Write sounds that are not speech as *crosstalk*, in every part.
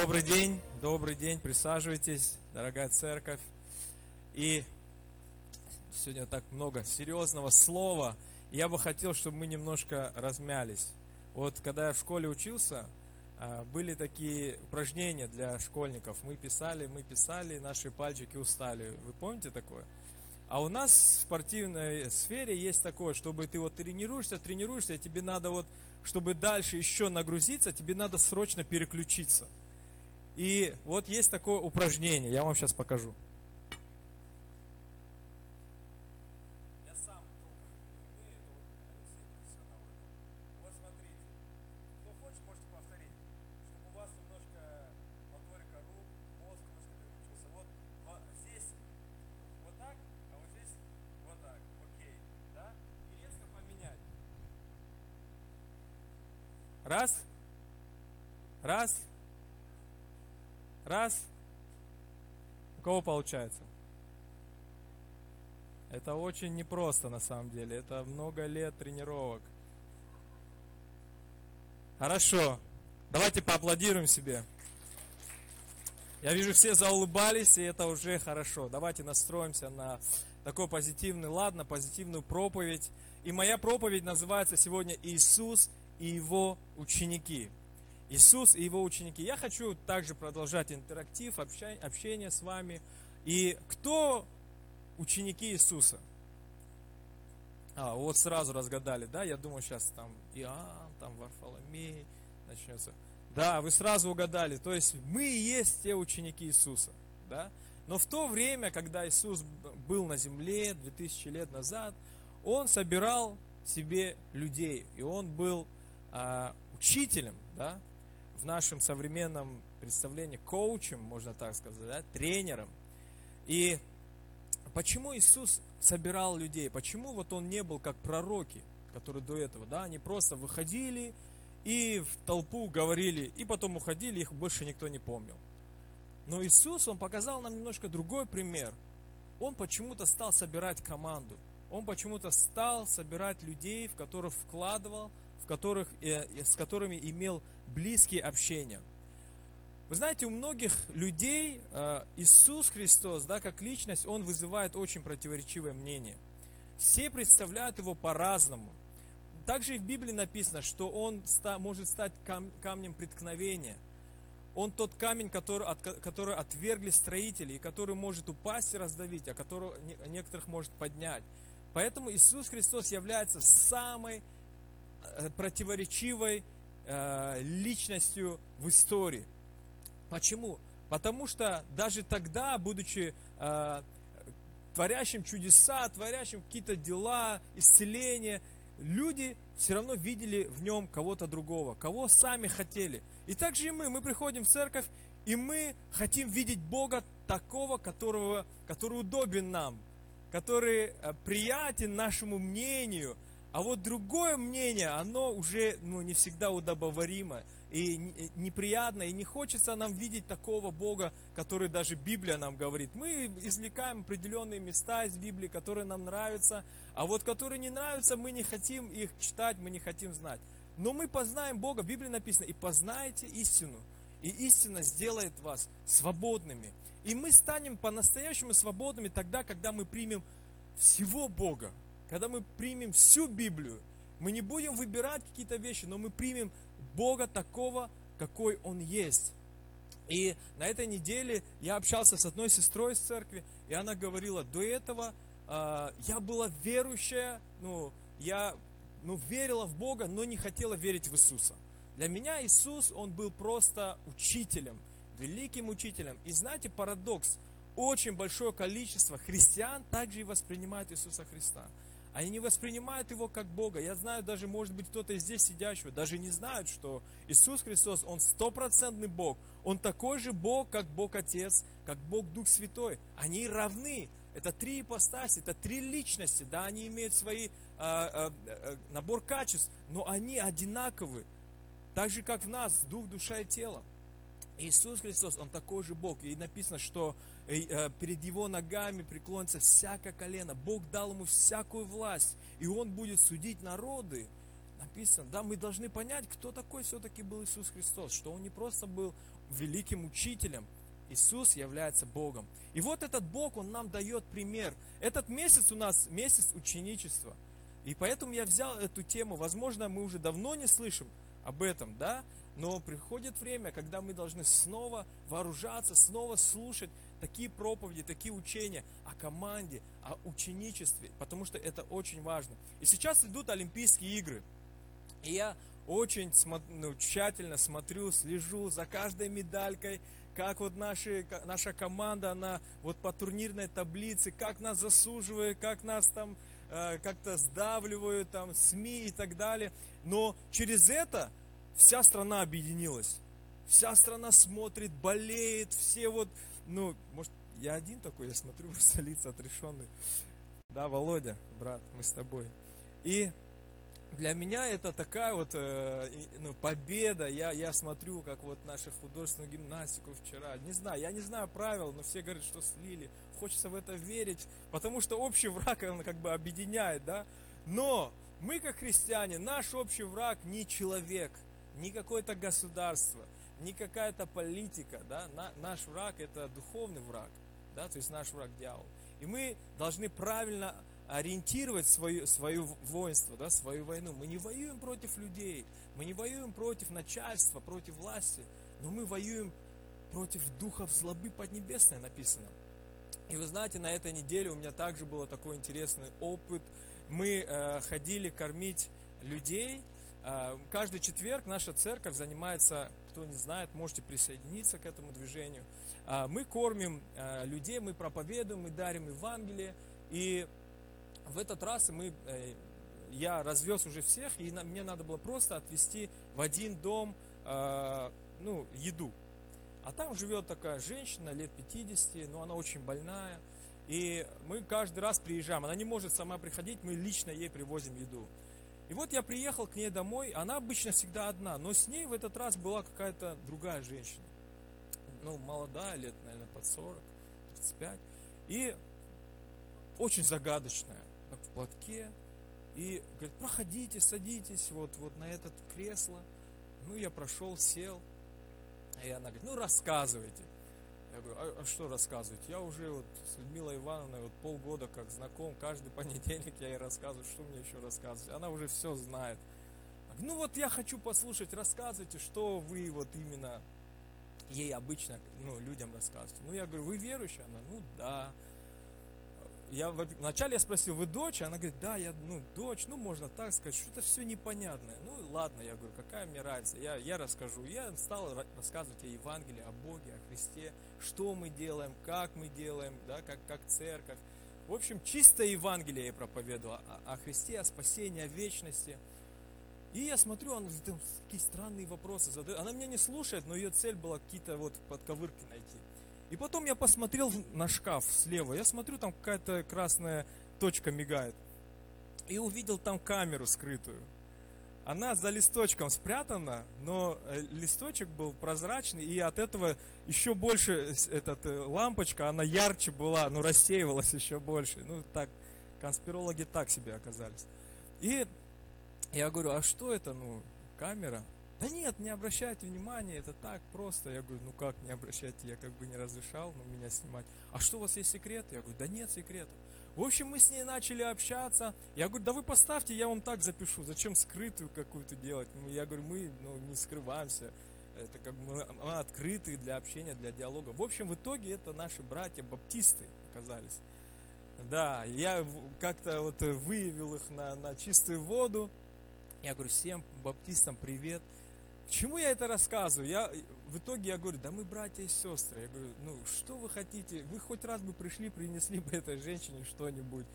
Добрый день, добрый день, присаживайтесь, дорогая церковь. И сегодня так много серьезного слова. Я бы хотел, чтобы мы немножко размялись. Вот когда я в школе учился, а, были такие упражнения для школьников. Мы писали, мы писали, наши пальчики устали. Вы помните такое? А у нас в спортивной сфере есть такое, чтобы ты вот тренируешься, тренируешься, тебе надо вот, чтобы дальше еще нагрузиться, тебе надо срочно переключиться. И вот есть такое упражнение, я вам сейчас покажу. Я сам толком не умею, это вот Алексей профессионал в этом. Вот смотрите, кто хочет, можете повторить, чтобы у вас немножко моторика рук, мозг немножко переключился. Вот, вот здесь вот так, а вот здесь вот так, окей, да? И резко поменять. Раз, раз, Раз. У кого получается? Это очень непросто на самом деле. Это много лет тренировок. Хорошо. Давайте поаплодируем себе. Я вижу, все заулыбались, и это уже хорошо. Давайте настроимся на такой позитивный лад, на позитивную проповедь. И моя проповедь называется сегодня «Иисус и Его ученики». Иисус и его ученики. Я хочу также продолжать интерактив, общение с вами. И кто ученики Иисуса? А, вот сразу разгадали, да? Я думаю, сейчас там Иоанн, там Варфоломей начнется. Да, вы сразу угадали. То есть мы и есть те ученики Иисуса, да? Но в то время, когда Иисус был на земле, 2000 лет назад, Он собирал себе людей, и Он был а, учителем, да? В нашем современном представлении коучем, можно так сказать, да, тренером. И почему Иисус собирал людей? Почему вот он не был как пророки, которые до этого, да, они просто выходили и в толпу говорили, и потом уходили, их больше никто не помнил. Но Иисус, Он показал нам немножко другой пример. Он почему-то стал собирать команду. Он почему-то стал собирать людей, в которых вкладывал в которых, э, с которыми имел близкие общения. Вы знаете, у многих людей э, Иисус Христос, да, как личность, Он вызывает очень противоречивое мнение. Все представляют Его по-разному. Также и в Библии написано, что Он может стать камнем преткновения. Он тот камень, который, от, который отвергли строители, и который может упасть и раздавить, а который некоторых может поднять. Поэтому Иисус Христос является самой Э, противоречивой э, личностью в истории. Почему? Потому что даже тогда, будучи э, творящим чудеса, творящим какие-то дела, исцеления, люди все равно видели в нем кого-то другого, кого сами хотели. И также и мы, мы приходим в церковь, и мы хотим видеть Бога такого, которого, который удобен нам, который э, приятен нашему мнению, а вот другое мнение, оно уже ну, не всегда удобоваримо и неприятно, и не хочется нам видеть такого Бога, который даже Библия нам говорит. Мы извлекаем определенные места из Библии, которые нам нравятся, а вот которые не нравятся, мы не хотим их читать, мы не хотим знать. Но мы познаем Бога, в Библии написано, и познаете истину, и истина сделает вас свободными. И мы станем по-настоящему свободными тогда, когда мы примем всего Бога, когда мы примем всю Библию, мы не будем выбирать какие-то вещи, но мы примем Бога такого, какой Он есть. И на этой неделе я общался с одной сестрой из церкви, и она говорила, до этого э, я была верующая, ну, я ну, верила в Бога, но не хотела верить в Иисуса. Для меня Иисус, Он был просто учителем, великим учителем. И знаете, парадокс, очень большое количество христиан также и воспринимают Иисуса Христа. Они не воспринимают его как Бога. Я знаю, даже, может быть, кто-то здесь сидящего, даже не знают, что Иисус Христос, Он стопроцентный Бог. Он такой же Бог, как Бог Отец, как Бог Дух Святой. Они равны. Это три ипостаси, это три личности, да, они имеют свой а, а, а, набор качеств, но они одинаковы. Так же, как в нас, дух, душа и тело. Иисус Христос, Он такой же Бог. И написано, что э, перед Его ногами преклонится всякое колено. Бог дал Ему всякую власть, и Он будет судить народы. Написано, да, мы должны понять, кто такой все-таки был Иисус Христос, что Он не просто был великим учителем. Иисус является Богом. И вот этот Бог, Он нам дает пример. Этот месяц у нас месяц ученичества. И поэтому я взял эту тему. Возможно, мы уже давно не слышим об этом, да? Но приходит время, когда мы должны снова вооружаться, снова слушать такие проповеди, такие учения о команде, о ученичестве, потому что это очень важно. И сейчас идут Олимпийские игры. И я очень ну, тщательно смотрю, слежу за каждой медалькой, как вот наши, наша команда, она вот по турнирной таблице, как нас засуживает, как нас там э, как-то сдавливают, там, СМИ и так далее. Но через это вся страна объединилась. Вся страна смотрит, болеет, все вот, ну, может, я один такой, я смотрю, *laughs* лица отрешенный. Да, Володя, брат, мы с тобой. И для меня это такая вот э, ну, победа. Я, я смотрю, как вот наша художественную гимнастику вчера. Не знаю, я не знаю правил, но все говорят, что слили. Хочется в это верить, потому что общий враг, он как бы объединяет, да. Но мы, как христиане, наш общий враг не человек, не какое-то государство, не какая-то политика, да. На, наш враг это духовный враг, да, то есть наш враг дьявол. И мы должны правильно ориентировать свое, свое воинство, да, свою войну. Мы не воюем против людей, мы не воюем против начальства, против власти, но мы воюем против духов злобы поднебесной, написано. И вы знаете, на этой неделе у меня также был такой интересный опыт. Мы э, ходили кормить людей. Э, каждый четверг наша церковь занимается, кто не знает, можете присоединиться к этому движению. Э, мы кормим э, людей, мы проповедуем, мы дарим Евангелие. И в этот раз мы, э, я развез уже всех, и мне надо было просто отвезти в один дом э, ну, еду. А там живет такая женщина лет 50, но она очень больная. И мы каждый раз приезжаем. Она не может сама приходить, мы лично ей привозим еду. И вот я приехал к ней домой, она обычно всегда одна, но с ней в этот раз была какая-то другая женщина. Ну, молодая, лет, наверное, под 40, 35. И очень загадочная как в платке, и говорит, проходите, садитесь вот, вот на этот кресло. Ну, я прошел, сел, и она говорит, ну, рассказывайте. Я говорю, а, а что рассказывать? Я уже вот с Людмилой Ивановной вот полгода как знаком, каждый *laughs* понедельник я ей рассказываю, что мне еще рассказывать. Она уже все знает. Ну вот я хочу послушать, рассказывайте, что вы вот именно ей обычно ну, людям рассказываете. Ну, я говорю, вы верующая? Она, ну да я вначале я спросил, вы дочь? Она говорит, да, я, ну, дочь, ну, можно так сказать, что-то все непонятное. Ну, ладно, я говорю, какая мне разница, я, я расскажу. Я стал рассказывать о Евангелии, о Боге, о Христе, что мы делаем, как мы делаем, да, как, как церковь. В общем, чистое Евангелие я проповедовал о, о Христе, о спасении, о вечности. И я смотрю, она там такие странные вопросы задает. Она меня не слушает, но ее цель была какие-то вот подковырки найти. И потом я посмотрел на шкаф слева. Я смотрю, там какая-то красная точка мигает. И увидел там камеру скрытую. Она за листочком спрятана, но э, листочек был прозрачный, и от этого еще больше эта э, лампочка, она ярче была, ну рассеивалась еще больше. Ну так, конспирологи так себе оказались. И я говорю, а что это, ну, камера? Да нет, не обращайте внимания, это так просто. Я говорю, ну как не обращайте, я как бы не разрешал ну, меня снимать. А что у вас есть секреты? Я говорю, да нет секретов. В общем, мы с ней начали общаться. Я говорю, да вы поставьте, я вам так запишу. Зачем скрытую какую-то делать? Ну, я говорю, мы ну, не скрываемся. Это как бы мы открыты для общения, для диалога. В общем, в итоге это наши братья-баптисты оказались. Да, я как-то вот выявил их на, на чистую воду. Я говорю, всем баптистам привет. К я это рассказываю? Я, в итоге я говорю, да мы братья и сестры. Я говорю, ну что вы хотите? Вы хоть раз бы пришли, принесли бы этой женщине что-нибудь.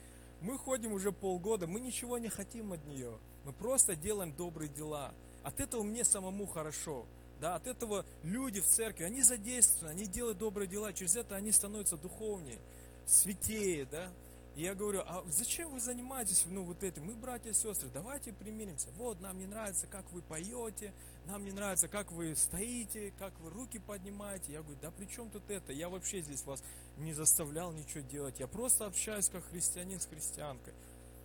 Мы ходим уже полгода, мы ничего не хотим от нее. Мы просто делаем добрые дела. От этого мне самому хорошо. Да, от этого люди в церкви, они задействованы, они делают добрые дела, через это они становятся духовнее, святее, да. И я говорю, а зачем вы занимаетесь, ну, вот этим? Мы братья и сестры, давайте примиримся. Вот, нам не нравится, как вы поете, нам не нравится, как вы стоите, как вы руки поднимаете. Я говорю, да при чем тут это? Я вообще здесь вас не заставлял ничего делать. Я просто общаюсь как христианин с христианкой.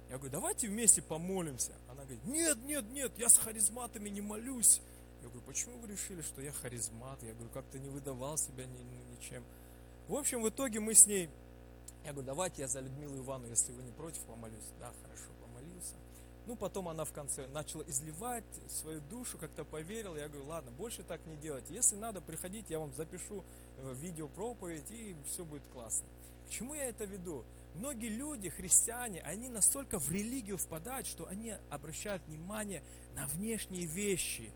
Я говорю, давайте вместе помолимся. Она говорит, нет, нет, нет, я с харизматами не молюсь. Я говорю, почему вы решили, что я харизмат? Я говорю, как-то не выдавал себя ни, ни, ничем. В общем, в итоге мы с ней, я говорю, давайте я за Людмилу Ивановну, если вы не против, помолюсь. Да, хорошо. Ну, потом она в конце начала изливать свою душу, как-то поверила. Я говорю, ладно, больше так не делать. Если надо, приходить, я вам запишу э, видео проповедь, и все будет классно. К чему я это веду? Многие люди, христиане, они настолько в религию впадают, что они обращают внимание на внешние вещи.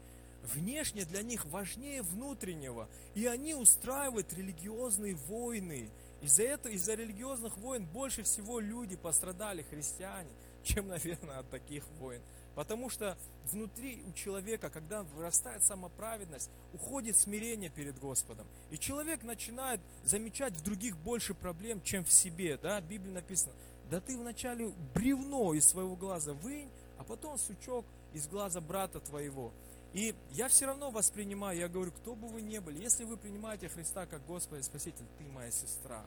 Внешнее для них важнее внутреннего. И они устраивают религиозные войны. Из-за этого, из-за религиозных войн больше всего люди пострадали, христиане чем, *laughs* наверное, от таких войн. Потому что внутри у человека, когда вырастает самоправедность, уходит смирение перед Господом. И человек начинает замечать в других больше проблем, чем в себе. Да? В Библии написано, да ты вначале бревно из своего глаза вынь, а потом сучок из глаза брата твоего. И я все равно воспринимаю, я говорю, кто бы вы ни были, если вы принимаете Христа как Господа и Спаситель, ты моя сестра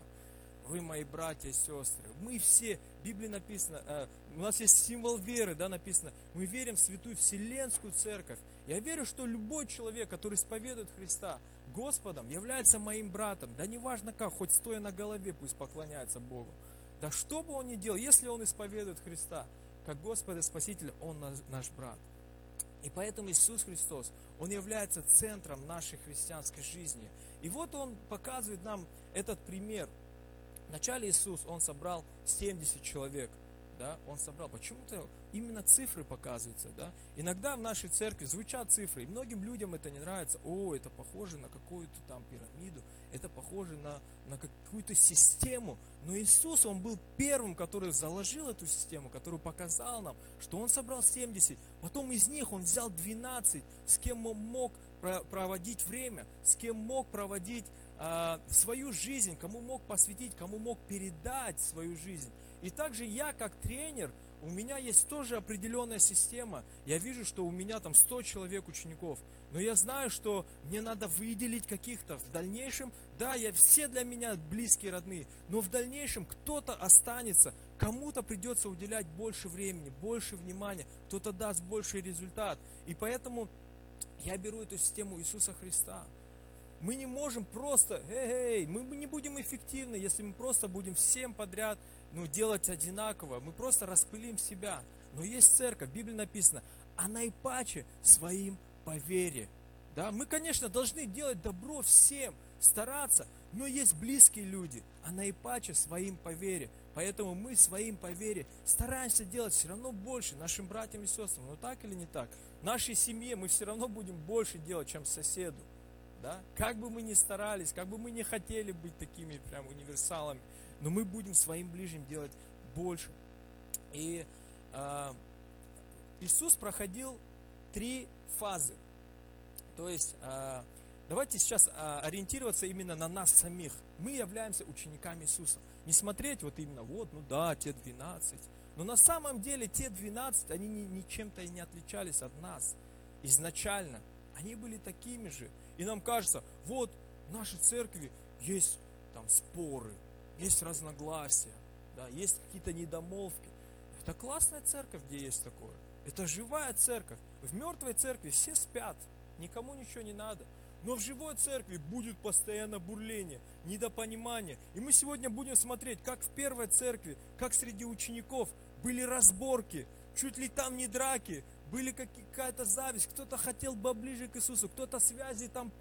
вы мои братья и сестры. Мы все, в Библии написано, э, у нас есть символ веры, да, написано, мы верим в святую Вселенскую Церковь. Я верю, что любой человек, который исповедует Христа Господом, является моим братом. Да неважно как, хоть стоя на голове, пусть поклоняется Богу. Да что бы он ни делал, если он исповедует Христа как Господа Спасителя, он наш брат. И поэтому Иисус Христос, Он является центром нашей христианской жизни. И вот Он показывает нам этот пример – Вначале Иисус, Он собрал 70 человек, да, Он собрал. Почему-то именно цифры показываются, да. Иногда в нашей церкви звучат цифры, и многим людям это не нравится. О, это похоже на какую-то там пирамиду, это похоже на, на какую-то систему. Но Иисус, Он был первым, который заложил эту систему, который показал нам, что Он собрал 70. Потом из них Он взял 12, с кем Он мог проводить время, с кем мог проводить а, свою жизнь, кому мог посвятить, кому мог передать свою жизнь. И также я, как тренер, у меня есть тоже определенная система. Я вижу, что у меня там 100 человек учеников. Но я знаю, что мне надо выделить каких-то в дальнейшем. Да, я все для меня близкие, родные. Но в дальнейшем кто-то останется. Кому-то придется уделять больше времени, больше внимания. Кто-то даст больший результат. И поэтому я беру эту систему Иисуса Христа. Мы не можем просто, эй, мы не будем эффективны, если мы просто будем всем подряд ну, делать одинаково. Мы просто распылим себя. Но есть церковь, в Библии написано, а наипаче своим по вере. Да, мы, конечно, должны делать добро всем, стараться, но есть близкие люди, а наипаче своим по вере. Поэтому мы своим по вере стараемся делать все равно больше нашим братьям и сестрам. Но так или не так? Нашей семье мы все равно будем больше делать, чем соседу. Да? Как бы мы ни старались, как бы мы не хотели быть такими прям универсалами, но мы будем своим ближним делать больше. И э, Иисус проходил три фазы. То есть, э, давайте сейчас э, ориентироваться именно на нас самих. Мы являемся учениками Иисуса. Не смотреть вот именно, вот, ну да, те 12. Но на самом деле те 12, они ничем-то и не отличались от нас изначально. Они были такими же. И нам кажется, вот в нашей церкви есть там споры, есть разногласия, да, есть какие-то недомолвки. Это классная церковь, где есть такое. Это живая церковь. В мертвой церкви все спят, никому ничего не надо. Но в живой церкви будет постоянно бурление, недопонимание. И мы сегодня будем смотреть, как в первой церкви, как среди учеников были разборки, чуть ли там не драки, были какая-то зависть, кто-то хотел ближе к Иисусу, кто-то связи там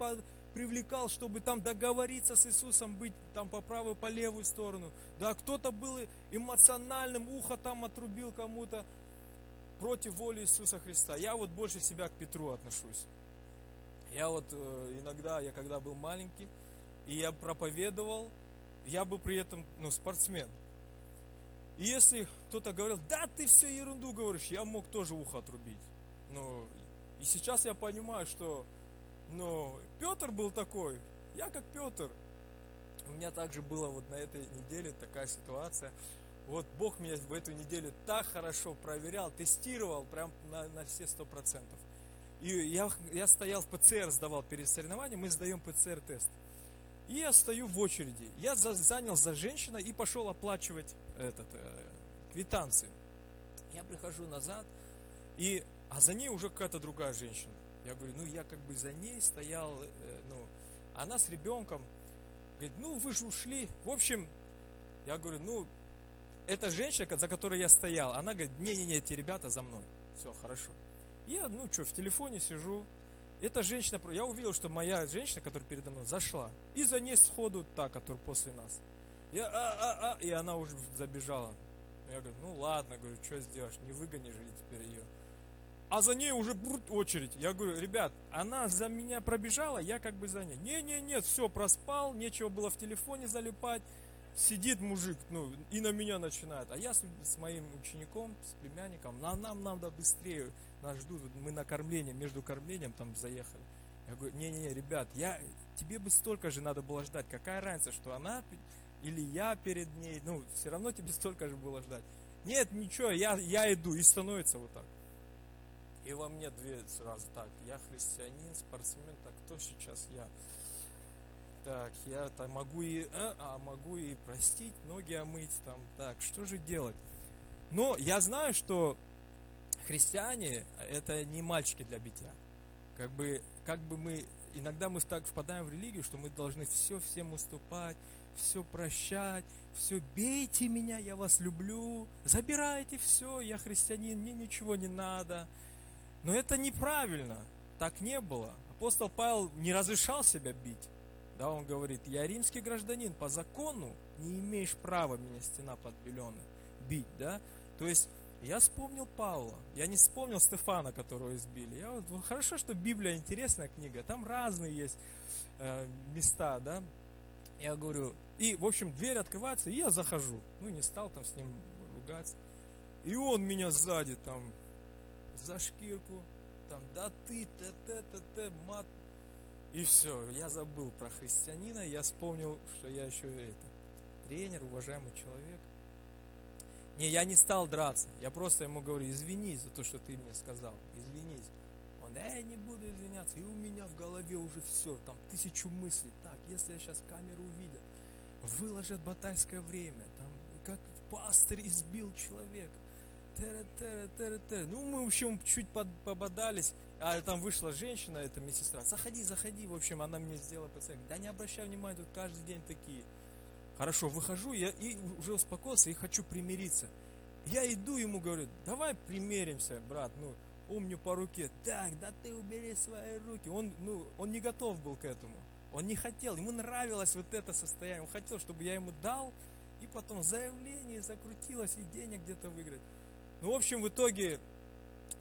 привлекал, чтобы там договориться с Иисусом, быть там по правую, по левую сторону. Да, кто-то был эмоциональным, ухо там отрубил кому-то против воли Иисуса Христа. Я вот больше себя к Петру отношусь. Я вот э, иногда, я когда был маленький, и я проповедовал, я был при этом ну, спортсмен. И если кто-то говорил, да ты все ерунду говоришь, я мог тоже ухо отрубить. Ну, и сейчас я понимаю, что ну, Петр был такой, я как Петр. У меня также было вот на этой неделе такая ситуация. Вот Бог меня в эту неделю так хорошо проверял, тестировал прям на, на все сто процентов. И я, я стоял в ПЦР, сдавал перед соревнованием, мы сдаем ПЦР-тест. И я стою в очереди. Я за, занял за женщиной и пошел оплачивать этот, э, квитанции. Я прихожу назад, и, а за ней уже какая-то другая женщина. Я говорю, ну я как бы за ней стоял, э, ну, она с ребенком. Говорит, ну вы же ушли. В общем, я говорю, ну, эта женщина, за которой я стоял, она говорит, не-не-не, эти ребята за мной. Все, хорошо. Я, ну что, в телефоне сижу. Эта женщина, я увидел, что моя женщина, которая передо мной, зашла. И за ней сходу та, которая после нас. Я, а, а, а, и она уже забежала. Я говорю, ну ладно, говорю, что сделаешь, не выгонишь ли теперь ее. А за ней уже брут очередь. Я говорю, ребят, она за меня пробежала, я как бы за ней. Не-не-не, все, проспал, нечего было в телефоне залипать. Сидит мужик, ну, и на меня начинает. А я с, с моим учеником, с племянником, нам, нам надо быстрее, нас ждут, мы на кормление, между кормлением там заехали. Я говорю, не-не-не, ребят, я, тебе бы столько же надо было ждать. Какая разница, что она или я перед ней, ну, все равно тебе столько же было ждать. Нет, ничего, я, я иду, и становится вот так. И во мне две сразу так, я христианин, спортсмен, так кто сейчас я? Так, я там могу и, а, а могу и простить, ноги омыть там, так, что же делать? Но я знаю, что христиане это не мальчики для битья. Как бы, как бы мы, иногда мы так впадаем в религию, что мы должны все всем уступать, все прощать, все бейте меня, я вас люблю, забирайте все, я христианин, мне ничего не надо. Но это неправильно, так не было. Апостол Павел не разрешал себя бить. Да, он говорит, я римский гражданин, по закону не имеешь права меня стена подбеленная бить, да. То есть я вспомнил Павла, я не вспомнил Стефана, которого избили. Я вот, хорошо, что Библия интересная книга, там разные есть э, места, да. Я говорю, и, в общем, дверь открывается, и я захожу. Ну, не стал там с ним ругаться. И он меня сзади там за шкирку, там, да ты, т, т, т, т, мат. И все, я забыл про христианина, я вспомнил, что я еще это, тренер, уважаемый человек. Не, я не стал драться, я просто ему говорю, извинись за то, что ты мне сказал, извинись. Он, э, не буду извиняться, и у меня в голове уже все, там тысячу мыслей. Так, если я сейчас камеру увидят, выложат батальское время, там, как пастырь избил человека. Тера, тера, тера, тера. Ну, мы, в общем, чуть пободались, а там вышла женщина, эта медсестра. Заходи, заходи, в общем, она мне сделала пациент. Да не обращай внимания, тут каждый день такие. Хорошо, выхожу, я и уже успокоился и хочу примириться. Я иду ему, говорю, давай примиримся, брат, ну, умню по руке. Так, да ты убери свои руки. Он, ну, он не готов был к этому. Он не хотел, ему нравилось вот это состояние. Он хотел, чтобы я ему дал, и потом заявление закрутилось, и денег где-то выиграть. Ну, в общем, в итоге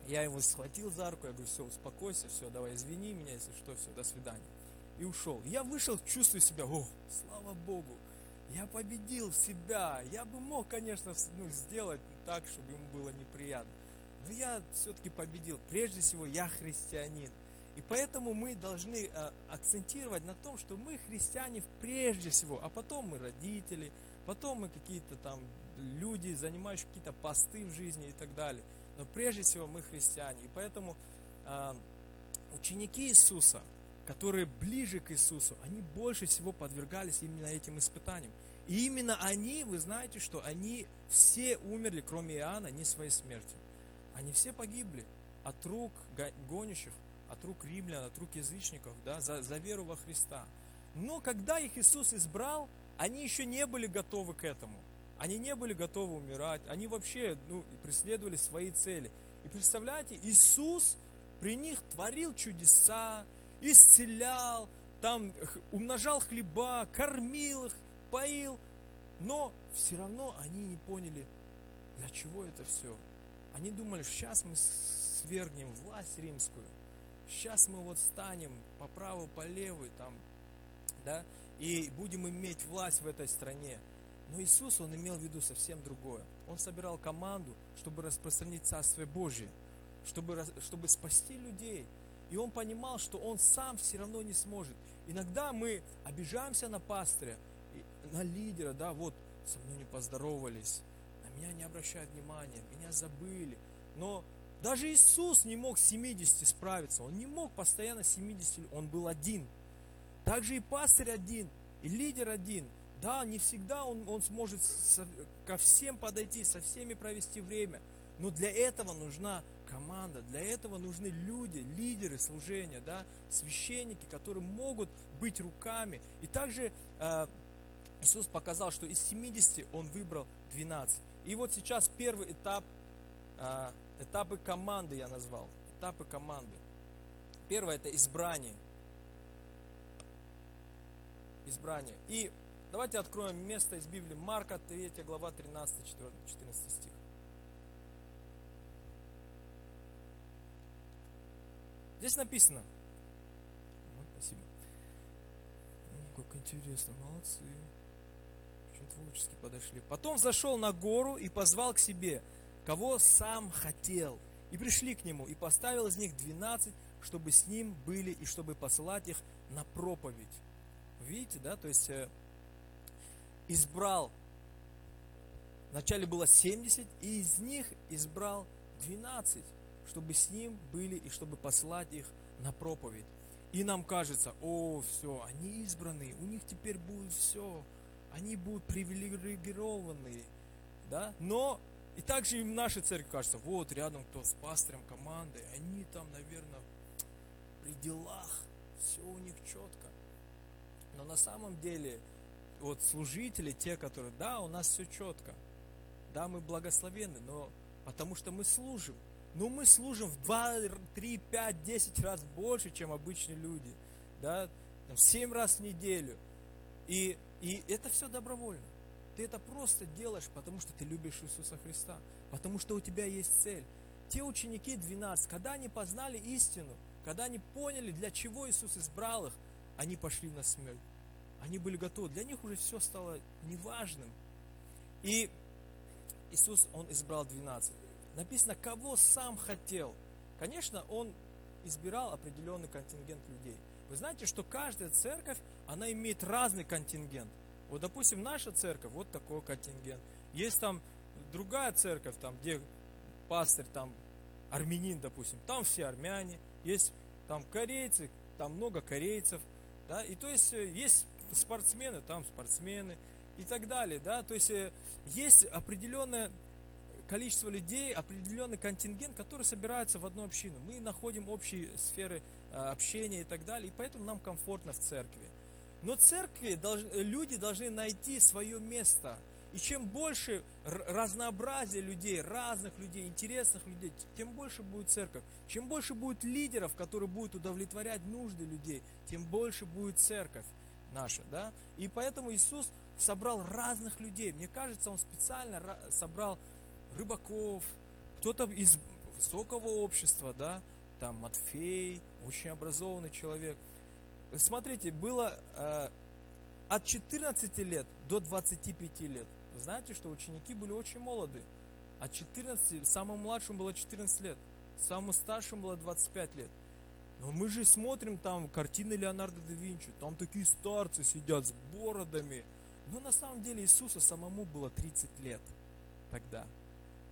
я его схватил за руку, я говорю, все, успокойся, все, давай, извини меня, если что, все, до свидания. И ушел. Я вышел, чувствую себя, о, слава Богу, я победил себя. Я бы мог, конечно, ну, сделать так, чтобы ему было неприятно. Но я все-таки победил. Прежде всего, я христианин. И поэтому мы должны а, акцентировать на том, что мы христиане прежде всего, а потом мы родители, потом мы какие-то там люди, занимающие какие-то посты в жизни и так далее. Но прежде всего мы христиане. И поэтому а, ученики Иисуса, которые ближе к Иисусу, они больше всего подвергались именно этим испытаниям. И именно они, вы знаете, что они все умерли, кроме Иоанна, не своей смертью. Они все погибли от рук гонящих, от рук римлян, от рук язычников, да, за, за веру во Христа. Но когда их Иисус избрал, они еще не были готовы к этому. Они не были готовы умирать. Они вообще ну, преследовали свои цели. И представляете, Иисус при них творил чудеса, исцелял, там умножал хлеба, кормил их, поил. Но все равно они не поняли, для чего это все. Они думали, сейчас мы свергнем власть римскую – сейчас мы вот станем по праву, по левую, там, да, и будем иметь власть в этой стране. Но Иисус, Он имел в виду совсем другое. Он собирал команду, чтобы распространить Царствие Божие, чтобы, чтобы спасти людей. И он понимал, что он сам все равно не сможет. Иногда мы обижаемся на пастыря, на лидера, да, вот, со мной не поздоровались, на меня не обращают внимания, меня забыли. Но даже Иисус не мог с 70 справиться. Он не мог постоянно 70, он был один. Также и пастырь один, и лидер один. Да, не всегда он, он сможет со, ко всем подойти, со всеми провести время. Но для этого нужна команда. Для этого нужны люди, лидеры служения, да, священники, которые могут быть руками. И также э, Иисус показал, что из 70 Он выбрал 12. И вот сейчас первый этап, э, этапы команды я назвал. Этапы команды. Первое это избрание. Избрание. И давайте откроем место из Библии. Марка 3 глава 13-14 стих. Здесь написано. Вот, спасибо. Ну, как интересно, молодцы. Очень творчески подошли. Потом зашел на гору и позвал к себе, кого сам хотел. И пришли к нему, и поставил из них двенадцать, чтобы с ним были, и чтобы посылать их на проповедь. Видите, да, то есть э, избрал, вначале было 70, и из них избрал 12 чтобы с ним были и чтобы послать их на проповедь. И нам кажется, о, все, они избранные, у них теперь будет все, они будут привилегированные, да, но и также им наша церковь кажется, вот рядом кто с пастором команды, они там, наверное, при делах, все у них четко. Но на самом деле, вот служители, те, которые, да, у нас все четко, да, мы благословенны, но потому что мы служим, но мы служим в 2, 3, 5, 10 раз больше, чем обычные люди. Да? Там, 7 раз в неделю. И, и это все добровольно. Ты это просто делаешь, потому что ты любишь Иисуса Христа. Потому что у тебя есть цель. Те ученики 12, когда они познали истину, когда они поняли, для чего Иисус избрал их, они пошли на смерть. Они были готовы. Для них уже все стало неважным. И Иисус, Он избрал 12 написано, кого сам хотел. Конечно, он избирал определенный контингент людей. Вы знаете, что каждая церковь, она имеет разный контингент. Вот, допустим, наша церковь, вот такой контингент. Есть там другая церковь, там, где пастырь, там, армянин, допустим, там все армяне. Есть там корейцы, там много корейцев, да, и то есть э, есть спортсмены, там спортсмены и так далее, да, то есть э, есть определенная количество людей, определенный контингент, который собирается в одну общину. Мы находим общие сферы э, общения и так далее, и поэтому нам комфортно в церкви. Но церкви люди должны найти свое место. И чем больше разнообразия людей, разных людей, интересных людей, тем больше будет церковь. Чем больше будет лидеров, которые будут удовлетворять нужды людей, тем больше будет церковь наша. Да? И поэтому Иисус собрал разных людей. Мне кажется, Он специально собрал рыбаков, кто-то из высокого общества, да, там Матфей, очень образованный человек. Смотрите, было э, от 14 лет до 25 лет. Знаете, что ученики были очень молоды. От 14, самому младшему было 14 лет, самому старшему было 25 лет. Но мы же смотрим там картины Леонардо да Винчи, там такие старцы сидят с бородами. Но на самом деле Иисусу самому было 30 лет тогда.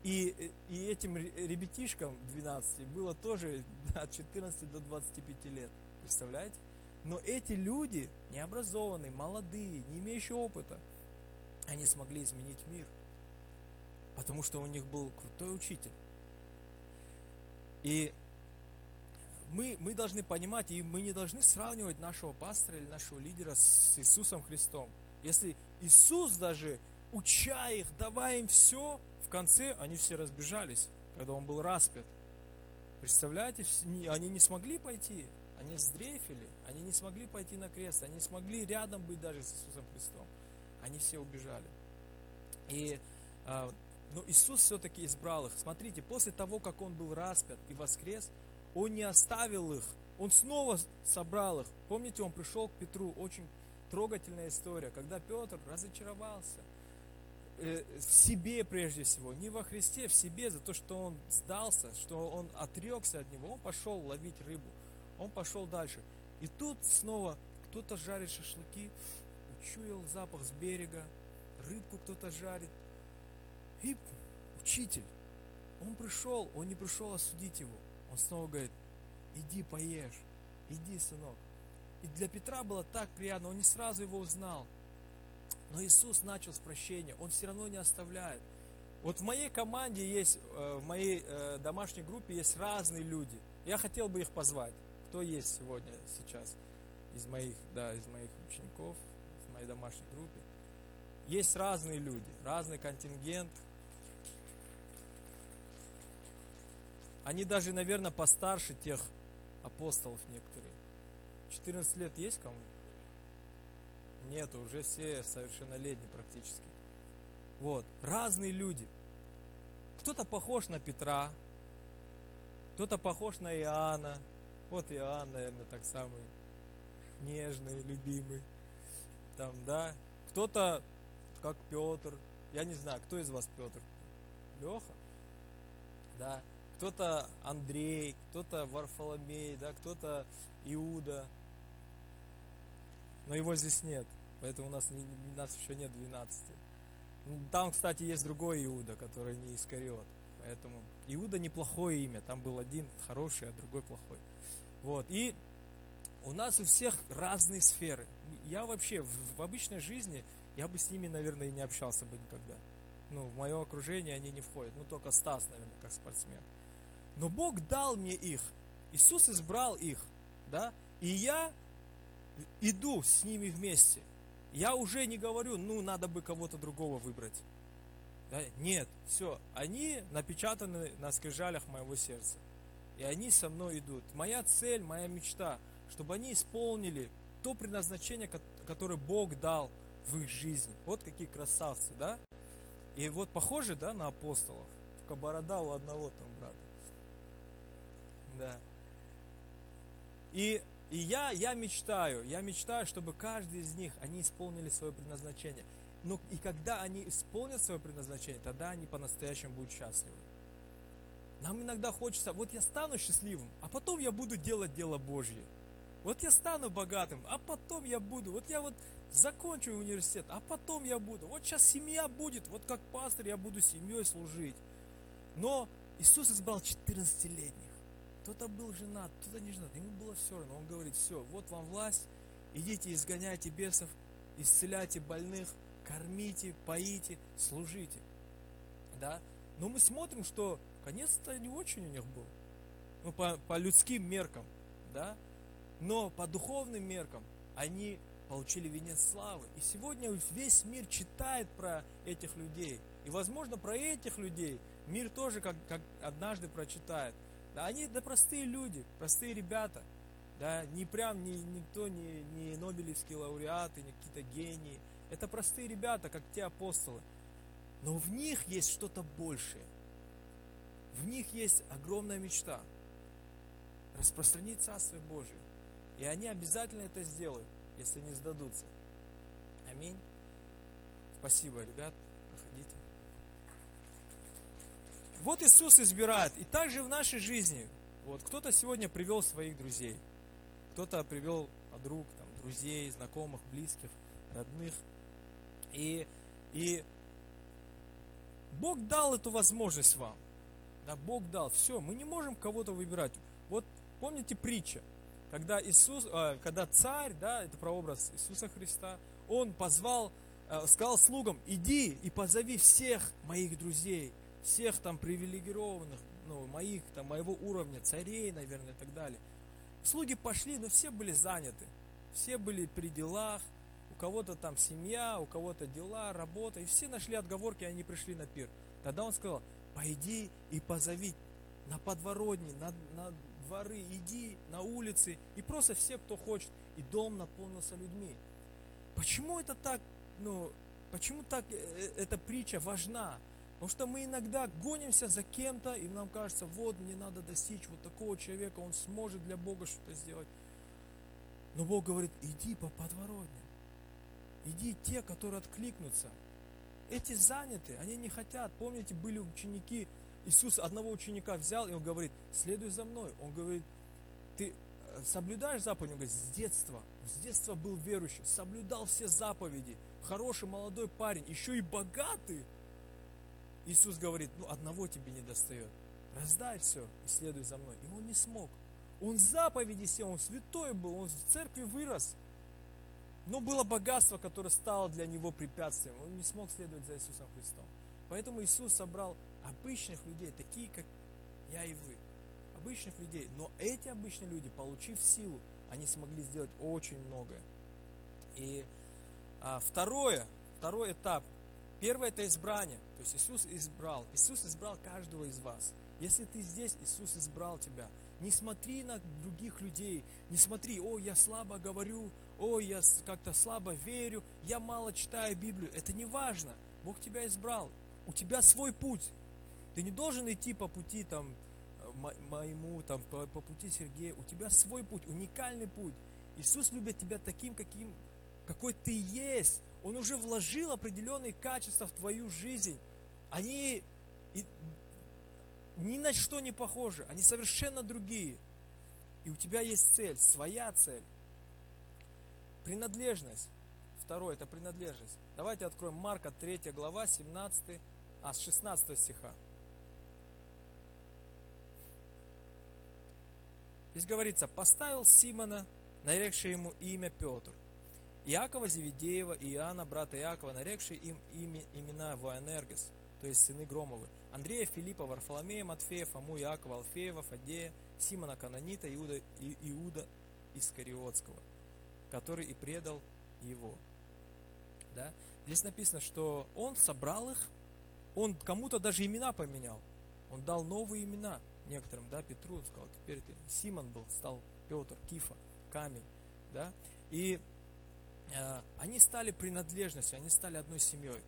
И, и этим ребятишкам 12 было тоже *laughs* от 14 до 25 лет. Представляете? Но эти люди, необразованные, молодые, не имеющие опыта, они смогли изменить мир. Потому что у них был крутой учитель. И мы, мы должны понимать, и мы не должны сравнивать нашего пастора или нашего лидера с Иисусом Христом. Если Иисус даже, уча их, давая им все, в конце они все разбежались, когда он был распят. Представляете, они не смогли пойти, они сдрейфили, они не смогли пойти на крест, они не смогли рядом быть даже с Иисусом Христом. Они все убежали. И а, но Иисус все-таки избрал их. Смотрите, после того, как Он был распят и воскрес, Он не оставил их, Он снова собрал их. Помните, Он пришел к Петру, очень трогательная история, когда Петр разочаровался – Э, в себе прежде всего, не во Христе, в себе, за то, что он сдался, что он отрекся от него, он пошел ловить рыбу, он пошел дальше. И тут снова кто-то жарит шашлыки, учуял запах с берега, рыбку кто-то жарит. И учитель, он пришел, он не пришел осудить его. Он снова говорит, иди поешь, иди, сынок. И для Петра было так приятно, он не сразу его узнал. Но Иисус начал с прощения, Он все равно не оставляет. Вот в моей команде есть, э, в моей э, домашней группе есть разные люди. Я хотел бы их позвать. Кто есть сегодня, сейчас из моих, да, из моих учеников, в моей домашней группе. Есть разные люди, разный контингент. Они даже, наверное, постарше тех апостолов некоторые. 14 лет есть кому? Нет, уже все совершеннолетние практически. Вот, разные люди. Кто-то похож на Петра, кто-то похож на Иоанна. Вот Иоанн, наверное, так самый нежный, любимый. Там, да. Кто-то как Петр. Я не знаю, кто из вас Петр? Леха? Да. Кто-то Андрей, кто-то Варфоломей, да, кто-то Иуда. Но его здесь нет, поэтому у нас, у нас еще нет 12. Там, кстати, есть другой Иуда, который не Искариот. Поэтому Иуда неплохое имя. Там был один хороший, а другой плохой. Вот. И у нас у всех разные сферы. Я вообще в, в обычной жизни, я бы с ними, наверное, и не общался бы никогда. Ну, в мое окружение они не входят. Ну, только Стас, наверное, как спортсмен. Но Бог дал мне их. Иисус избрал их, да? И я иду с ними вместе. Я уже не говорю, ну, надо бы кого-то другого выбрать. Да? Нет, все, они напечатаны на скрижалях моего сердца. И они со мной идут. Моя цель, моя мечта, чтобы они исполнили то предназначение, которое Бог дал в их жизни. Вот какие красавцы, да? И вот похожи, да, на апостолов. Только борода у одного там. Да. И и я, я мечтаю, я мечтаю, чтобы каждый из них, они исполнили свое предназначение. Но и когда они исполнят свое предназначение, тогда они по-настоящему будут счастливы. Нам иногда хочется, вот я стану счастливым, а потом я буду делать дело Божье. Вот я стану богатым, а потом я буду. Вот я вот закончу университет, а потом я буду. Вот сейчас семья будет, вот как пастор я буду семьей служить. Но Иисус избрал 14-летних. Кто-то был женат, кто-то не женат. Ему было все равно. Он говорит, все, вот вам власть, идите, изгоняйте бесов, исцеляйте больных, кормите, поите, служите. Да? Но мы смотрим, что конец-то не очень у них был. Ну, по, по людским меркам, да? Но по духовным меркам они получили венец славы. И сегодня весь мир читает про этих людей. И, возможно, про этих людей мир тоже как, как однажды прочитает. Да, они да простые люди, простые ребята. Да, не прям ни, никто не, не Нобелевские лауреаты, не какие-то гении. Это простые ребята, как те апостолы. Но в них есть что-то большее. В них есть огромная мечта. Распространить Царствие Божие. И они обязательно это сделают, если не сдадутся. Аминь. Спасибо, ребят. Вот Иисус избирает. И также в нашей жизни. Вот кто-то сегодня привел своих друзей. Кто-то привел подруг, там, друзей, знакомых, близких, родных. И, и Бог дал эту возможность вам. Да, Бог дал. Все, мы не можем кого-то выбирать. Вот помните притча, когда Иисус, э, когда царь, да, это прообраз Иисуса Христа, он позвал, э, сказал слугам, иди и позови всех моих друзей, всех там привилегированных, ну, моих, там, моего уровня, царей, наверное, и так далее. Слуги пошли, но все были заняты. Все были при делах, у кого-то там семья, у кого-то дела, работа, и все нашли отговорки, и они пришли на пир. Тогда он сказал, пойди и позови на подворотни, на, на дворы, иди на улицы, и просто все, кто хочет, и дом наполнился людьми. Почему это так, ну, почему так э, э, эта притча важна? Потому что мы иногда гонимся за кем-то, и нам кажется, вот мне надо достичь вот такого человека, он сможет для Бога что-то сделать. Но Бог говорит, иди по подворотням. Иди те, которые откликнутся. Эти заняты, они не хотят. Помните, были ученики, Иисус одного ученика взял, и он говорит, следуй за мной. Он говорит, ты э, соблюдаешь заповеди? Он говорит, с детства. С детства был верующий, соблюдал все заповеди. Хороший молодой парень, еще и богатый. Иисус говорит, ну одного тебе не достает. Раздай все и следуй за мной. И он не смог. Он заповеди сел, он святой был, он в церкви вырос. Но было богатство, которое стало для него препятствием. Он не смог следовать за Иисусом Христом. Поэтому Иисус собрал обычных людей, такие как я и вы. Обычных людей. Но эти обычные люди, получив силу, они смогли сделать очень многое. И а, второе, второй этап. Первое это избрание. То есть Иисус избрал. Иисус избрал каждого из вас. Если ты здесь, Иисус избрал тебя. Не смотри на других людей. Не смотри, о, я слабо говорю, о, я как-то слабо верю, я мало читаю Библию. Это не важно. Бог тебя избрал. У тебя свой путь. Ты не должен идти по пути там, моему, там, по, по пути Сергея. У тебя свой путь, уникальный путь. Иисус любит тебя таким, каким, какой ты есть. Он уже вложил определенные качества в твою жизнь. Они ни на что не похожи, они совершенно другие. И у тебя есть цель, своя цель. Принадлежность. Второе, это принадлежность. Давайте откроем Марка 3 глава, 17, а, с 16 стиха. Здесь говорится, поставил Симона, нарекший ему имя Петр, Иакова Зеведеева и Иоанна, брата Иакова, нарекший им имена Воэнергес, то есть сыны Громовы, Андрея, Филиппа, Варфоломея, Матфея, Фому, Иакова, Алфеева, Фадея, Симона Канонита, Иуда, и, Иуда Искариотского, который и предал его. Да? Здесь написано, что он собрал их, он кому-то даже имена поменял, он дал новые имена некоторым, да, Петру, сказал, теперь ты, Симон был, стал Петр, Кифа, камень, да, и они стали принадлежностью, они стали одной семьей.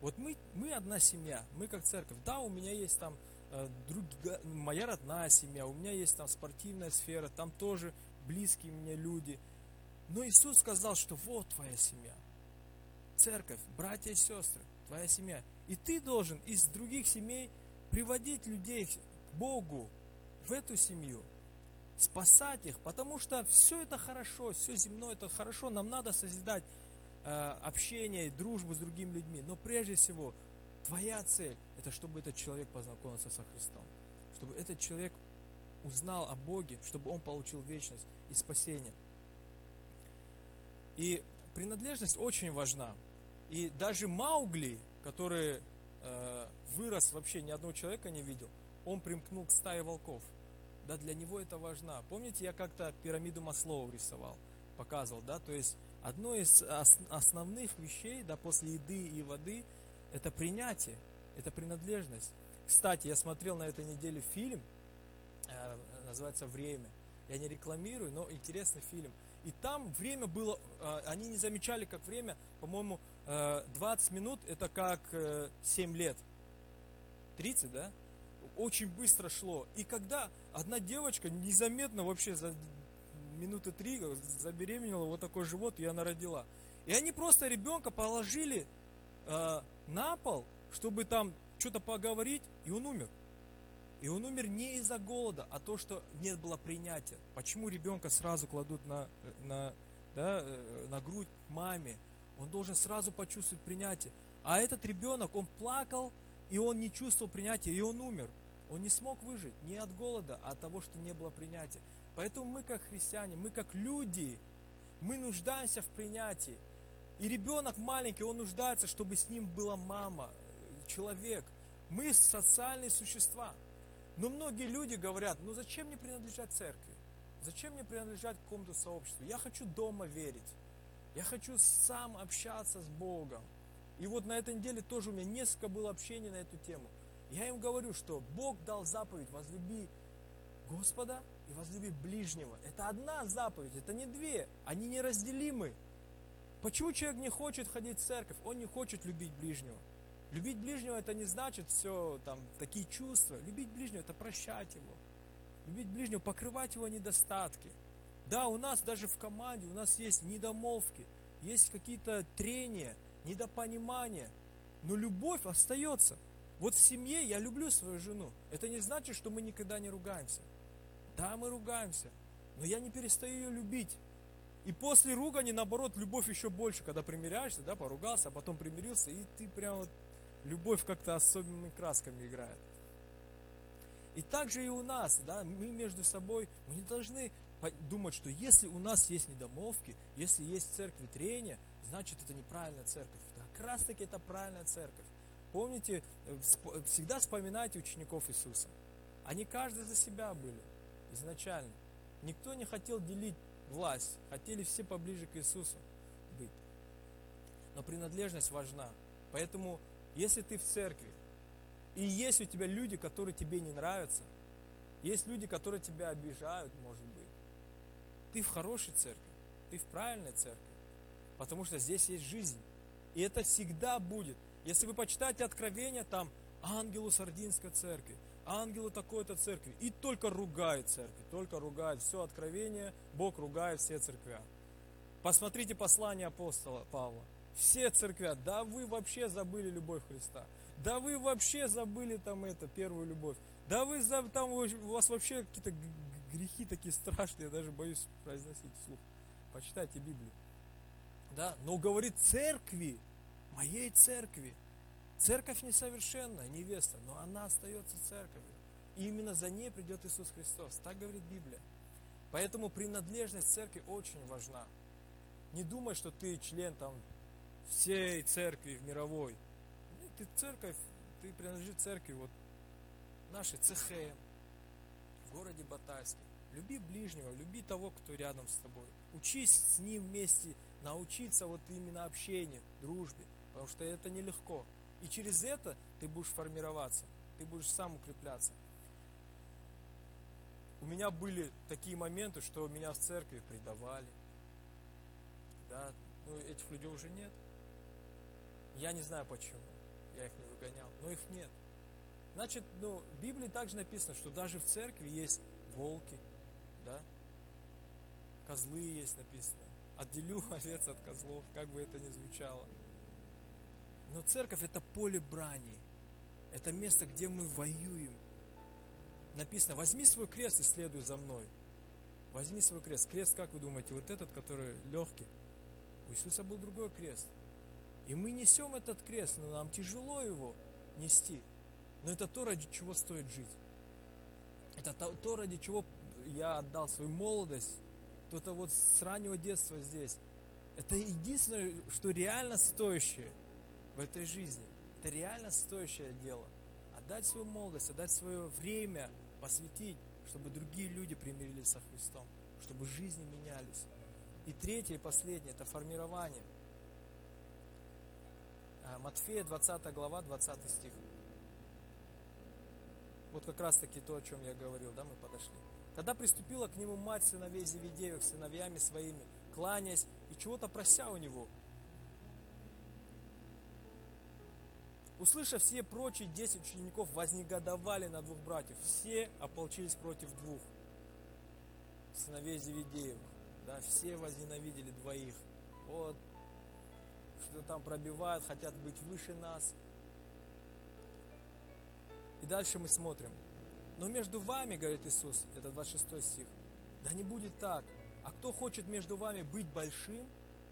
Вот мы, мы одна семья, мы как церковь. Да, у меня есть там э, друг, моя родная семья, у меня есть там спортивная сфера, там тоже близкие мне люди. Но Иисус сказал, что вот твоя семья. Церковь, братья и сестры, твоя семья. И ты должен из других семей приводить людей к Богу в эту семью, спасать их, потому что все это хорошо, все земное это хорошо, нам надо созидать Э, общение, дружбу с другими людьми. Но прежде всего, твоя цель – это чтобы этот человек познакомился со Христом. Чтобы этот человек узнал о Боге, чтобы он получил вечность и спасение. И принадлежность очень важна. И даже Маугли, который э, вырос вообще ни одного человека не видел, он примкнул к стае волков. Да, для него это важно. Помните, я как-то пирамиду Маслоу рисовал, показывал, да, то есть Одно из основных вещей, да, после еды и воды, это принятие, это принадлежность. Кстати, я смотрел на этой неделе фильм, э, называется «Время». Я не рекламирую, но интересный фильм. И там время было, э, они не замечали, как время, по-моему, 20 э, минут, это как 7 лет. 30, да? Очень быстро шло. И когда одна девочка незаметно вообще за минуты три забеременела, вот такой живот, и она родила. И они просто ребенка положили э, на пол, чтобы там что-то поговорить, и он умер. И он умер не из-за голода, а то, что нет было принятия. Почему ребенка сразу кладут на, на, да, э, на грудь маме? Он должен сразу почувствовать принятие. А этот ребенок, он плакал, и он не чувствовал принятия, и он умер. Он не смог выжить не от голода, а от того, что не было принятия. Поэтому мы как христиане, мы как люди, мы нуждаемся в принятии. И ребенок маленький, он нуждается, чтобы с ним была мама, человек. Мы социальные существа. Но многие люди говорят, ну зачем мне принадлежать церкви? Зачем мне принадлежать какому-то сообществу? Я хочу дома верить. Я хочу сам общаться с Богом. И вот на этой неделе тоже у меня несколько было общений на эту тему. Я им говорю, что Бог дал заповедь, возлюби Господа и возлюби ближнего. Это одна заповедь, это не две. Они неразделимы. Почему человек не хочет ходить в церковь? Он не хочет любить ближнего. Любить ближнего это не значит все там такие чувства. Любить ближнего это прощать его. Любить ближнего, покрывать его недостатки. Да, у нас даже в команде, у нас есть недомолвки, есть какие-то трения, недопонимания, но любовь остается. Вот в семье я люблю свою жену. Это не значит, что мы никогда не ругаемся. Да, мы ругаемся, но я не перестаю ее любить. И после ругани, наоборот, любовь еще больше, когда примиряешься, да, поругался, а потом примирился, и ты прям вот, любовь как-то особенными красками играет. И так же и у нас, да, мы между собой, мы не должны думать, что если у нас есть недомовки, если есть в церкви трения, значит это неправильная церковь. Да, как раз таки это правильная церковь. Помните, э, всегда вспоминайте учеников Иисуса. Они каждый за себя были изначально. Никто не хотел делить власть, хотели все поближе к Иисусу быть. Но принадлежность важна. Поэтому, если ты в церкви, и есть у тебя люди, которые тебе не нравятся, есть люди, которые тебя обижают, может быть, ты в хорошей церкви, ты в правильной церкви, потому что здесь есть жизнь. И это всегда будет. Если вы почитаете Откровение, там ангелу Сардинской церкви, ангелу такой-то церкви, и только ругает церкви, только ругает все Откровение, Бог ругает все церкви. Посмотрите послание апостола Павла. Все церкви, да вы вообще забыли любовь Христа. Да вы вообще забыли там это, первую любовь. Да вы там у вас вообще какие-то грехи такие страшные, я даже боюсь произносить вслух. Почитайте Библию. Да, но говорит церкви, моей церкви. Церковь несовершенная, невеста, но она остается церковью. И именно за ней придет Иисус Христос. Так говорит Библия. Поэтому принадлежность церкви очень важна. Не думай, что ты член там всей церкви мировой. Нет, ты церковь, ты принадлежишь церкви вот нашей ЦХМ в городе Батайске. Люби ближнего, люби того, кто рядом с тобой. Учись с ним вместе научиться вот именно общению, дружбе, потому что это нелегко. И через это ты будешь формироваться, ты будешь сам укрепляться. У меня были такие моменты, что меня в церкви предавали. Да, ну этих людей уже нет. Я не знаю почему. Я их не выгонял, но их нет. Значит, ну, в Библии также написано, что даже в церкви есть волки, да? Козлы есть написано. Отделю *laughs* овец от козлов, как бы это ни звучало. Но церковь это поле брани. Это место, где мы воюем. Написано, возьми свой крест и следуй за мной. Возьми свой крест. Крест, как вы думаете, вот этот, который легкий? У Иисуса был другой крест. И мы несем этот крест, но нам тяжело его нести. Но это то, ради чего стоит жить. Это то, то ради чего я отдал свою молодость. Кто-то вот с раннего детства здесь. Это единственное, что реально стоящее в этой жизни. Это реально стоящее дело. Отдать свою молодость, отдать свое время, посвятить, чтобы другие люди примирились со Христом, чтобы жизни менялись. И третье и последнее – это формирование. А, Матфея 20 глава, 20 стих. Вот как раз таки то, о чем я говорил, да, мы подошли. Когда приступила к нему мать сыновей Зеведеевых сыновьями своими, кланяясь и чего-то прося у него. Услышав все прочие десять учеников вознегодовали на двух братьев. Все ополчились против двух сыновей Зеведеевых. Да, все возненавидели двоих. Вот, что там пробивают, хотят быть выше нас – и дальше мы смотрим. Но между вами, говорит Иисус, это 26 стих, да не будет так. А кто хочет между вами быть большим,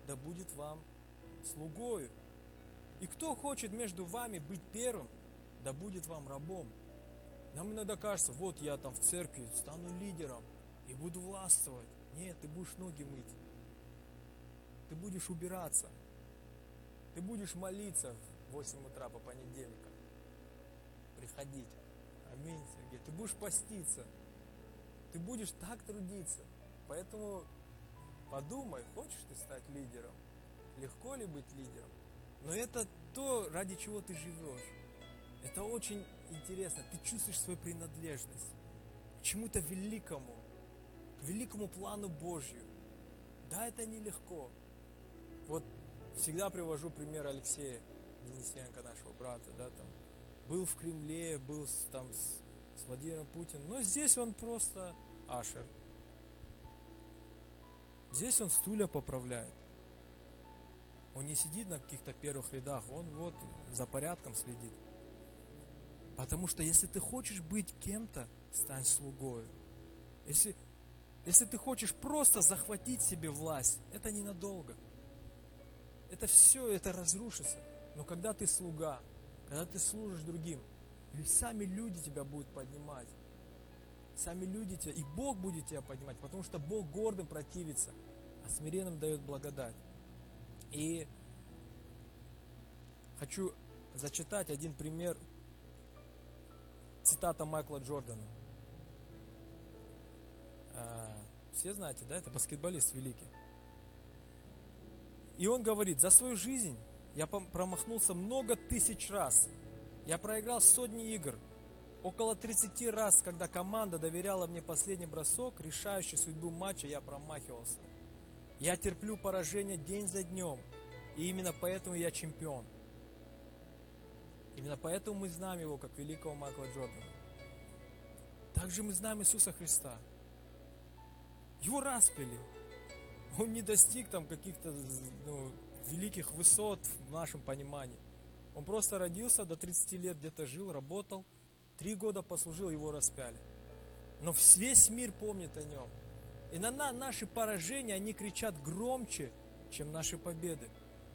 да будет вам слугою. И кто хочет между вами быть первым, да будет вам рабом. Нам иногда кажется, вот я там в церкви стану лидером и буду властвовать. Нет, ты будешь ноги мыть. Ты будешь убираться. Ты будешь молиться в 8 утра по понедельникам приходить. Аминь, Сергей. Ты будешь поститься. Ты будешь так трудиться. Поэтому подумай, хочешь ты стать лидером? Легко ли быть лидером? Но это то, ради чего ты живешь. Это очень интересно. Ты чувствуешь свою принадлежность к чему-то великому, к великому плану Божью. Да, это нелегко. Вот всегда привожу пример Алексея Денисенко, нашего брата, да, там, был в Кремле, был там с, с Владимиром Путиным. Но здесь он просто ашер. Здесь он стулья поправляет. Он не сидит на каких-то первых рядах, он вот за порядком следит. Потому что если ты хочешь быть кем-то, стань слугой. Если, если ты хочешь просто захватить себе власть, это ненадолго. Это все, это разрушится. Но когда ты слуга, когда ты служишь другим, сами люди тебя будут поднимать. Сами люди тебя, и Бог будет тебя поднимать, потому что Бог гордым противится, а смиренным дает благодать. И хочу зачитать один пример, цитата Майкла Джордана. А, все знаете, да, это баскетболист великий. И он говорит, за свою жизнь я промахнулся много тысяч раз. Я проиграл сотни игр. Около 30 раз, когда команда доверяла мне последний бросок, решающий судьбу матча, я промахивался. Я терплю поражение день за днем. И именно поэтому я чемпион. Именно поэтому мы знаем его как великого Майкла Джордана. Также мы знаем Иисуса Христа. Его распили. Он не достиг там каких-то ну, великих высот в нашем понимании. Он просто родился, до 30 лет где-то жил, работал, три года послужил, его распяли. Но весь мир помнит о нем. И на наши поражения, они кричат громче, чем наши победы.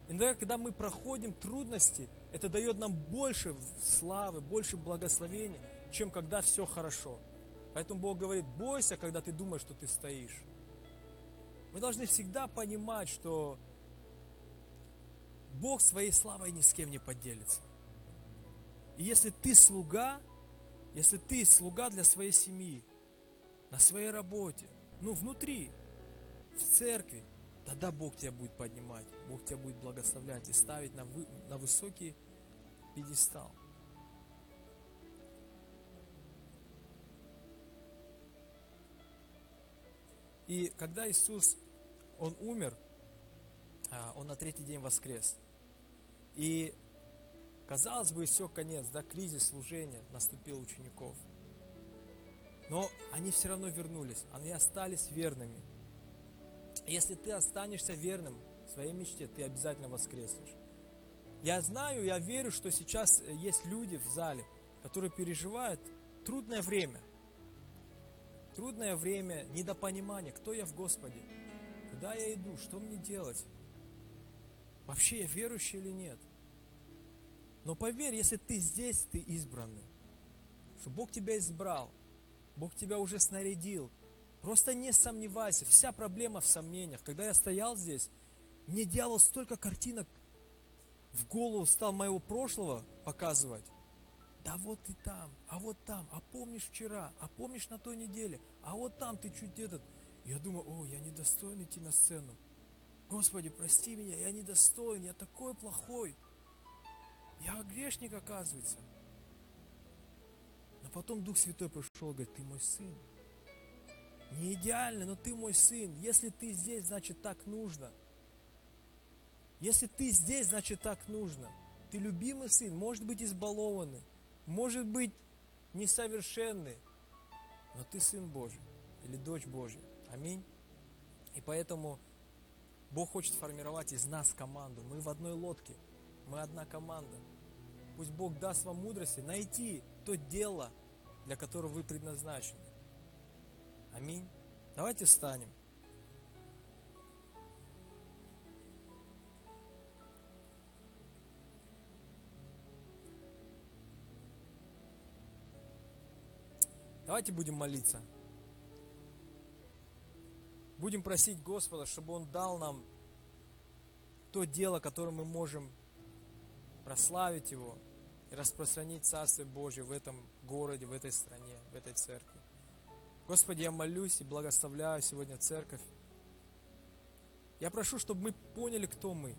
Иногда, когда мы проходим трудности, это дает нам больше славы, больше благословения, чем когда все хорошо. Поэтому Бог говорит, бойся, когда ты думаешь, что ты стоишь. Мы должны всегда понимать, что Бог своей славой ни с кем не поделится. И если ты слуга, если ты слуга для своей семьи, на своей работе, ну внутри, в церкви, тогда Бог тебя будет поднимать, Бог тебя будет благословлять и ставить на, вы, на высокий пьедестал. И когда Иисус, Он умер, а, Он на третий день воскрес. И, казалось бы, все, конец, да, кризис служения наступил учеников. Но они все равно вернулись, они остались верными. Если ты останешься верным своей мечте, ты обязательно воскреснешь. Я знаю, я верю, что сейчас есть люди в зале, которые переживают трудное время – Трудное время недопонимания, кто я в Господе, куда я иду, что мне делать, вообще я верующий или нет. Но поверь, если ты здесь, ты избранный, что Бог тебя избрал, Бог тебя уже снарядил, просто не сомневайся, вся проблема в сомнениях. Когда я стоял здесь, мне дьявол столько картинок в голову стал моего прошлого показывать, да вот и там, а вот там, а помнишь вчера, а помнишь на той неделе, а вот там ты чуть этот. Я думаю, о, я недостоин идти на сцену. Господи, прости меня, я недостоин, я такой плохой. Я грешник, оказывается. Потом Дух Святой пришел и говорит, ты мой сын. Не идеально, но ты мой сын. Если ты здесь, значит так нужно. Если ты здесь, значит так нужно. Ты любимый сын, может быть избалованный, может быть, несовершенны, но ты Сын Божий или дочь Божья. Аминь. И поэтому Бог хочет формировать из нас команду. Мы в одной лодке, мы одна команда. Пусть Бог даст вам мудрости найти то дело, для которого вы предназначены. Аминь. Давайте встанем. Давайте будем молиться. Будем просить Господа, чтобы Он дал нам то дело, которым мы можем прославить Его и распространить Царствие Божье в этом городе, в этой стране, в этой церкви. Господи, я молюсь и благословляю сегодня церковь. Я прошу, чтобы мы поняли, кто мы,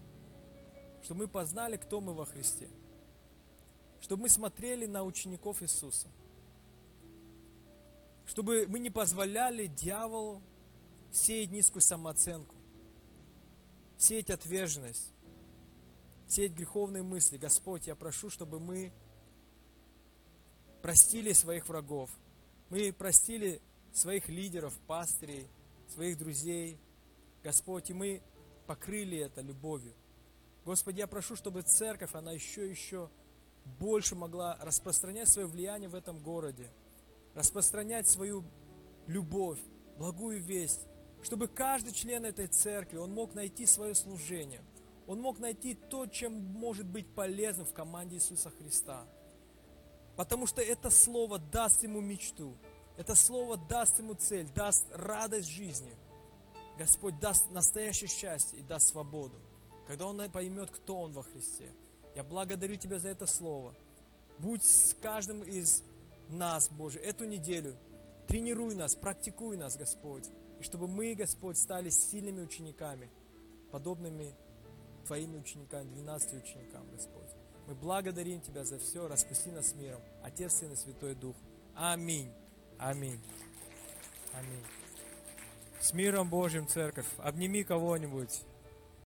чтобы мы познали, кто мы во Христе, чтобы мы смотрели на учеников Иисуса – чтобы мы не позволяли дьяволу сеять низкую самооценку, сеять отверженность, сеять греховные мысли. Господь, я прошу, чтобы мы простили своих врагов, мы простили своих лидеров, пастырей, своих друзей. Господь, и мы покрыли это любовью. Господи, я прошу, чтобы церковь, она еще еще больше могла распространять свое влияние в этом городе – распространять свою любовь, благую весть, чтобы каждый член этой церкви, он мог найти свое служение, он мог найти то, чем может быть полезным в команде Иисуса Христа. Потому что это слово даст ему мечту, это слово даст ему цель, даст радость жизни. Господь даст настоящее счастье и даст свободу, когда он поймет, кто он во Христе. Я благодарю Тебя за это слово. Будь с каждым из нас, Боже, эту неделю. Тренируй нас, практикуй нас, Господь. И чтобы мы, Господь, стали сильными учениками, подобными Твоими учениками, 12 ученикам, Господь. Мы благодарим Тебя за все. Распусти нас миром. Отец, Сын и Святой Дух. Аминь. Аминь. Аминь. С миром Божьим, церковь. Обними кого-нибудь.